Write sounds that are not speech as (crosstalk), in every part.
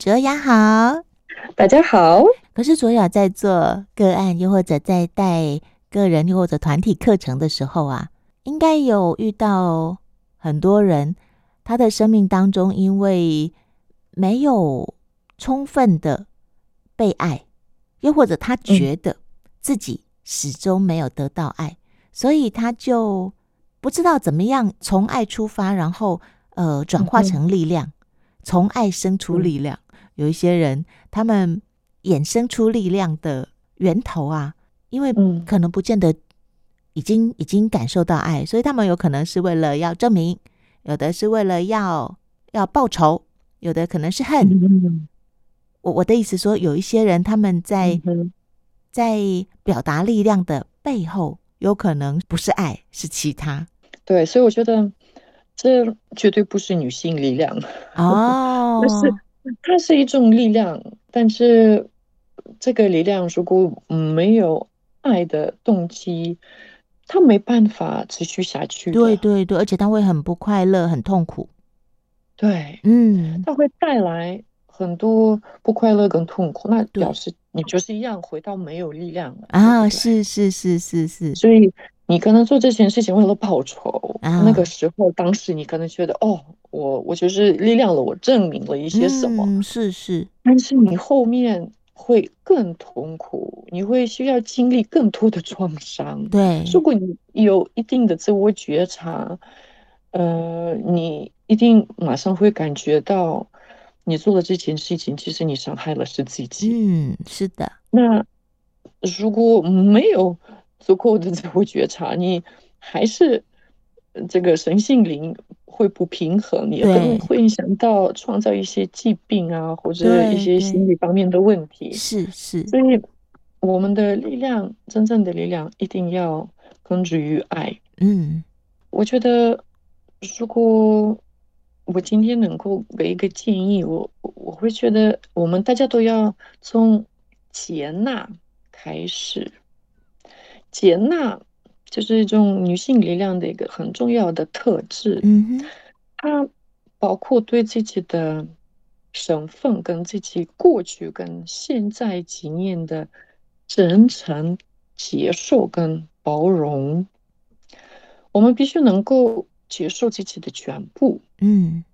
卓雅好，大家好。可是卓雅在做个案，又或者在带个人，又或者团体课程的时候啊，应该有遇到很多人，他的生命当中因为没有充分的被爱，又或者他觉得自己始终没有得到爱，嗯、所以他就不知道怎么样从爱出发，然后呃转化成力量，从、嗯、爱生出力量。嗯有一些人，他们衍生出力量的源头啊，因为可能不见得已经已经感受到爱，所以他们有可能是为了要证明，有的是为了要要报仇，有的可能是恨。我我的意思说，有一些人他们在在表达力量的背后，有可能不是爱，是其他。对，所以我觉得这绝对不是女性力量哦，(laughs) 是。它是一种力量，但是这个力量如果没有爱的动机，它没办法持续下去。对对对，而且它会很不快乐，很痛苦。对，嗯，它会带来很多不快乐跟痛苦。那表示你就是一样回到没有力量了啊！是是是是是，所以。你可能做这件事情为了报仇，啊、那个时候，当时你可能觉得，哦，我我就是力量了，我证明了一些什么，嗯、是是。但是你后面会更痛苦，你会需要经历更多的创伤。对，如果你有一定的自我觉察，呃，你一定马上会感觉到，你做了这件事情，其实你伤害了是自己。嗯，是的。那如果没有。足够的自我觉察，你还是这个神性灵会不平衡，也可能会影响到创造一些疾病啊，或者一些心理方面的问题。是是，所以我们的力量，真正的力量，一定要根植于爱。嗯，我觉得，如果我今天能够给一个建议，我我会觉得，我们大家都要从接纳开始。接纳就是一种女性力量的一个很重要的特质。嗯哼，它包括对自己的身份、跟自己过去跟现在经验的真诚接受跟包容。我们必须能够接受自己的全部。嗯。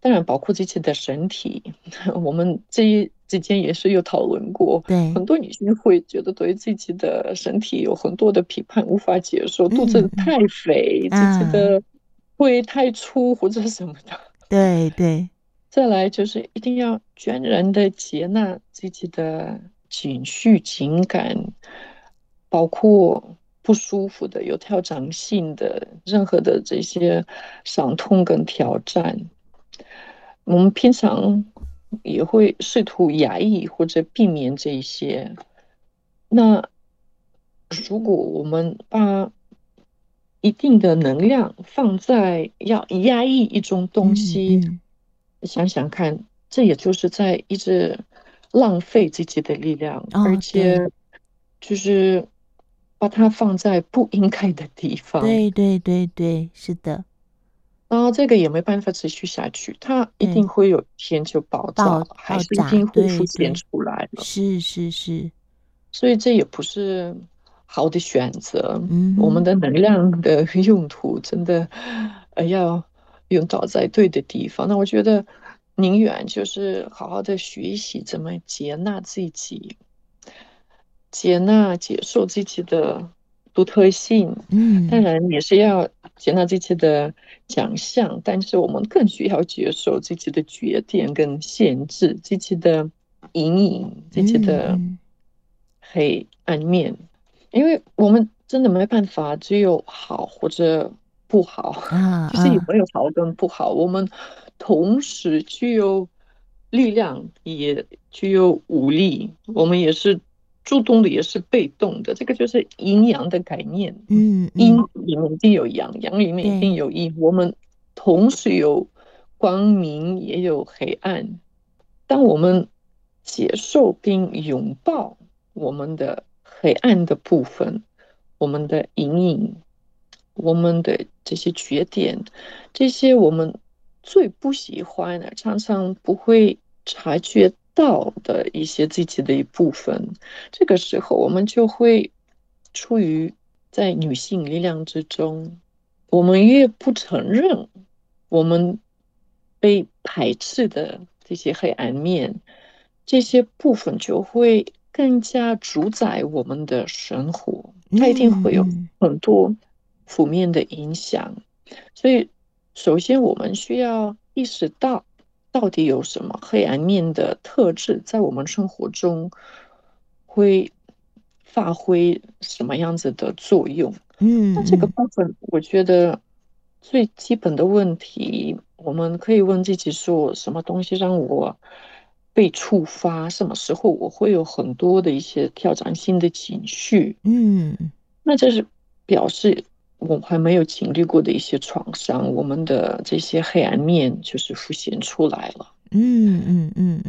当然，包括自己的身体，(laughs) 我们这一之间也是有讨论过。对，很多女性会觉得对自己的身体有很多的批判，无法接受，肚子太肥，嗯、自己的胃太粗或者什么的。对对。再来就是一定要全然的接纳自己的情绪、情感，包括不舒服的、有挑战性的任何的这些伤痛跟挑战。我们平常也会试图压抑或者避免这一些。那如果我们把一定的能量放在要压抑一种东西，嗯嗯、想想看，这也就是在一直浪费自己的力量，哦、而且就是把它放在不应该的地方。对对对对，是的。然后这个也没办法持续下去，它一定会有一天就爆炸，爆还是一定会浮现出来的。是是是，所以这也不是好的选择。嗯，我们的能量的 (laughs) 用途真的呃要用到在对的地方。那我觉得宁愿就是好好的学习怎么接纳自己，接纳接受自己的独特性。嗯，当然也是要。接纳自己的奖项，但是我们更需要接受自己的决定跟限制，自己的阴影，自己的黑暗面，嗯、因为我们真的没办法只有好或者不好，啊、就是有没有好跟不好，啊、我们同时具有力量，也具有武力，我们也是。主动的也是被动的，这个就是阴阳的概念。嗯，阴里面一定有阳，阳里面一定有阴。我们同时有光明，也有黑暗。当我们接受并拥抱我们的黑暗的部分，我们的阴影，我们的这些缺点，这些我们最不喜欢的，常常不会察觉到的一些自己的一部分，这个时候我们就会处于在女性力量之中，我们越不承认我们被排斥的这些黑暗面，这些部分就会更加主宰我们的生活，它一定会有很多负面的影响。所以，首先我们需要意识到。到底有什么黑暗面的特质在我们生活中会发挥什么样子的作用？嗯，那这个部分，我觉得最基本的问题，我们可以问自己说：什么东西让我被触发？什么时候我会有很多的一些挑战性的情绪？嗯，那这是表示。我还没有经历过的一些创伤，我们的这些黑暗面就是浮现出来了。嗯嗯嗯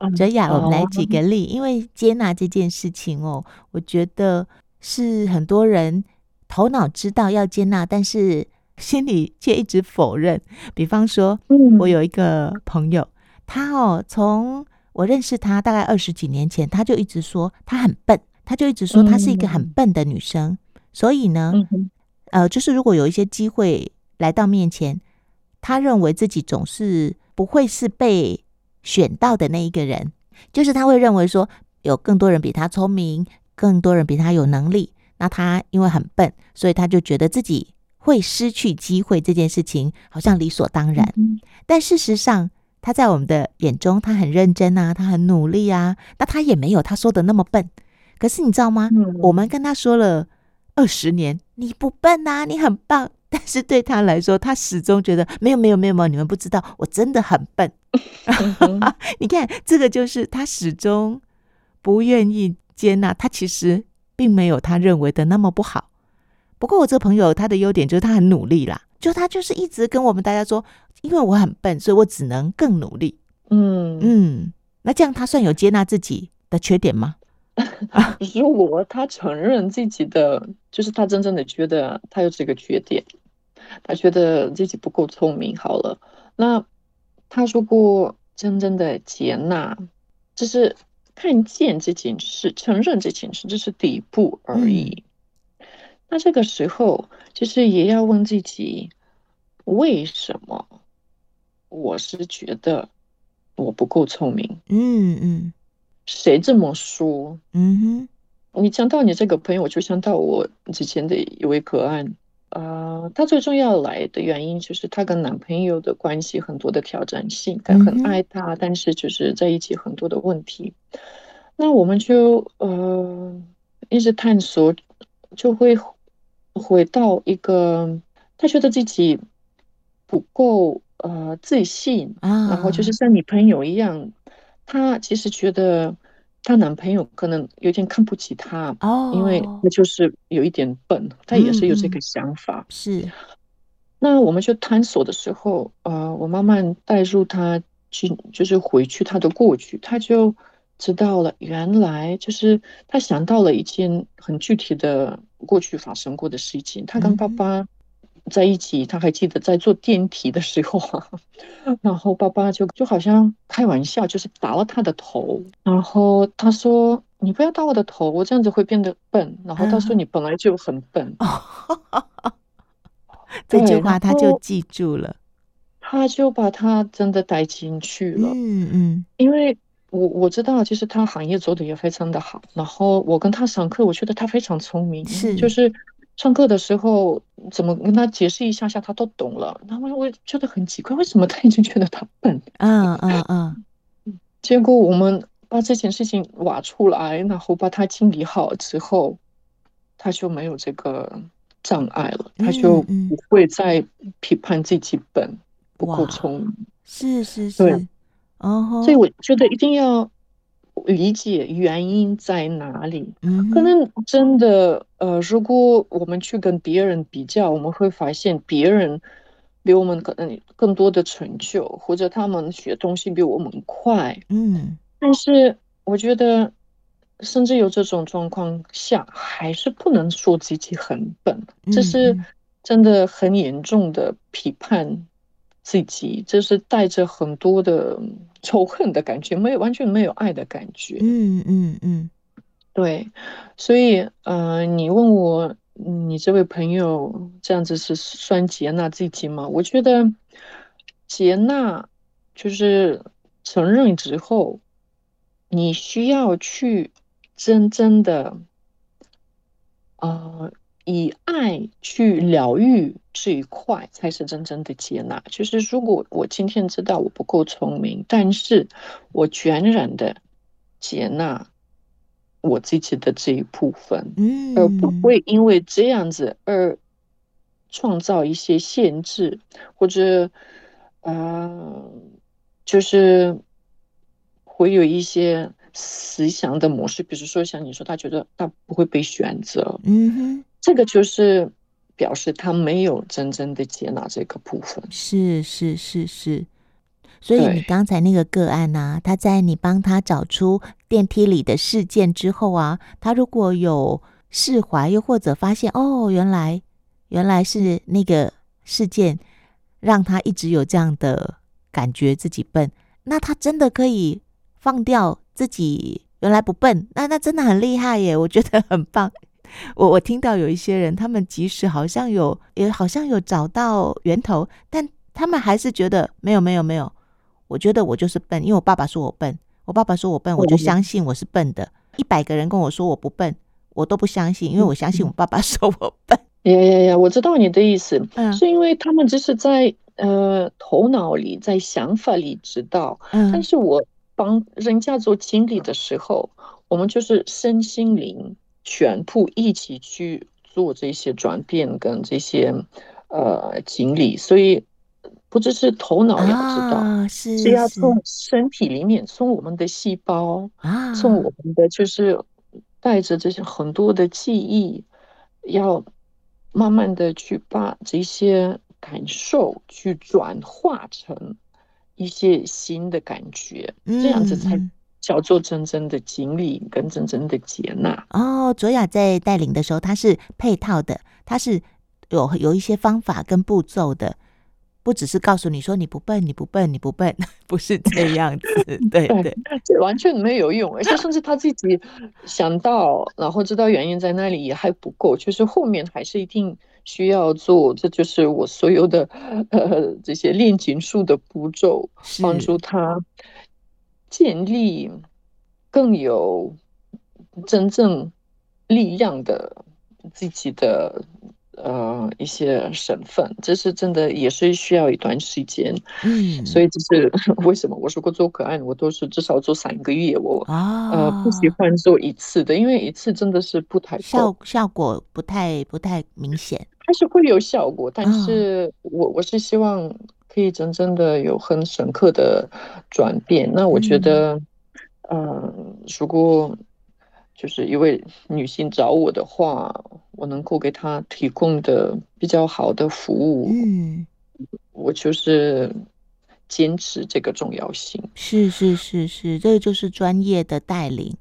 嗯，哲雅，我们来举个例，因为接纳这件事情哦，我觉得是很多人头脑知道要接纳，但是 (laughs) 心里却一直否认。比方说，我有一个朋友，他哦，从我认识他大概二十几年前，他就一直说他很笨，他就一直说他是一个很笨的女生，所以呢。呃，就是如果有一些机会来到面前，他认为自己总是不会是被选到的那一个人，就是他会认为说有更多人比他聪明，更多人比他有能力，那他因为很笨，所以他就觉得自己会失去机会，这件事情好像理所当然。但事实上，他在我们的眼中，他很认真啊，他很努力啊，那他也没有他说的那么笨。可是你知道吗？我们跟他说了。二十年，你不笨呐，你很棒。但是对他来说，他始终觉得没有没有没有没有，你们不知道，我真的很笨。(laughs) 你看，这个就是他始终不愿意接纳，他其实并没有他认为的那么不好。不过我这朋友他的优点就是他很努力啦，就他就是一直跟我们大家说，因为我很笨，所以我只能更努力。嗯嗯，那这样他算有接纳自己的缺点吗？(laughs) 如果他承认自己的，就是他真正的觉得他有这个缺点，他觉得自己不够聪明，好了，那他如果真正的接纳，就是看见这件事，承认这件事，这是第一步而已。嗯、那这个时候，其实也要问自己，为什么我是觉得我不够聪明？嗯嗯。谁这么说？嗯哼，你讲到你这个朋友，我就想到我之前的一位个案，啊、呃，她最重要来的原因就是她跟男朋友的关系很多的挑战性，她很爱他，但是就是在一起很多的问题。那我们就呃一直探索，就会回到一个，她觉得自己不够呃自信，然后就是像你朋友一样。她其实觉得她男朋友可能有点看不起她哦，因为她就是有一点笨，她也是有这个想法。嗯、是，那我们就探索的时候，呃，我慢慢带入她去，就是回去她的过去，她就知道了，原来就是她想到了一件很具体的过去发生过的事情，她跟爸爸。在一起，他还记得在坐电梯的时候，(laughs) 然后爸爸就就好像开玩笑，就是打了他的头，然后他说：“你不要打我的头，我这样子会变得笨。”然后他说：“你本来就很笨。” (laughs) 这句话他就记住了，他就把他真的带进去了。嗯嗯，因为我我知道，其实他行业做的也非常的好。然后我跟他上课，我觉得他非常聪明，是就是。上课的时候，怎么跟他解释一下下，他都懂了。然后我觉得很奇怪，为什么他已经觉得他笨？嗯嗯嗯。(laughs) 结果我们把这件事情挖出来，然后把它清理好之后，他就没有这个障碍了，他就不会再批判自己笨，不够聪明。是是是。对。哦。所以我觉得一定要。理解原因在哪里？可能真的，呃，如果我们去跟别人比较，我们会发现别人比我们可能更多的成就，或者他们学东西比我们快。嗯，但是我觉得，甚至有这种状况下，还是不能说自己很笨，这是真的很严重的批判自己，就是带着很多的仇恨的感觉，没有完全没有爱的感觉。嗯嗯嗯，对，所以呃，你问我，你这位朋友这样子是算接纳自己吗？我觉得接纳就是承认之后，你需要去真正的啊。呃以爱去疗愈这一块，才是真正的接纳。就是如果我今天知道我不够聪明，但是我全然的接纳我自己的这一部分，嗯，而不会因为这样子而创造一些限制，或者，呃，就是会有一些思想的模式，比如说像你说，他觉得他不会被选择，嗯哼。这个就是表示他没有真正的接纳这个部分。是是是是，所以你刚才那个个案呢、啊，他在你帮他找出电梯里的事件之后啊，他如果有释怀，又或者发现哦，原来原来是那个事件让他一直有这样的感觉，自己笨，那他真的可以放掉自己原来不笨，那那真的很厉害耶，我觉得很棒。我我听到有一些人，他们即使好像有，也好像有找到源头，但他们还是觉得没有没有没有。我觉得我就是笨，因为我爸爸说我笨，我爸爸说我笨，我就相信我是笨的。一百个人跟我说我不笨，我都不相信，因为我相信我爸爸 (laughs) 说我笨。呀呀呀！我知道你的意思，嗯，是因为他们只是在呃头脑里，在想法里知道，嗯，但是我帮人家做经理的时候，我们就是身心灵。全部一起去做这些转变跟这些呃经历，所以不只是头脑要知道，啊、是，是要从身体里面，从我们的细胞啊，从我们的就是带着这些很多的记忆，要慢慢的去把这些感受去转化成一些新的感觉，嗯、这样子才。叫做真正的经历跟真正的接纳哦。卓雅在带领的时候，它是配套的，它是有有一些方法跟步骤的，不只是告诉你说你不笨，你不笨，你不笨，(laughs) 不是这样子。对 (laughs) 对，这完全没有用，而且甚至他自己想到，然后知道原因在那里也还不够，就是后面还是一定需要做。这就是我所有的呃这些炼金术的步骤，帮助他。建立更有真正力量的自己的呃一些身份，这是真的也是需要一段时间。嗯，所以这是 (laughs) 为什么我说过做可爱，我都是至少做三个月。我啊、哦、呃不喜欢做一次的，因为一次真的是不太效效果不太不太明显，还是会有效果，但是我、哦、我是希望。可以真正的有很深刻的转变。那我觉得，嗯、呃，如果就是一位女性找我的话，我能够给她提供的比较好的服务，嗯，我就是坚持这个重要性。是是是是，这个就是专业的带领。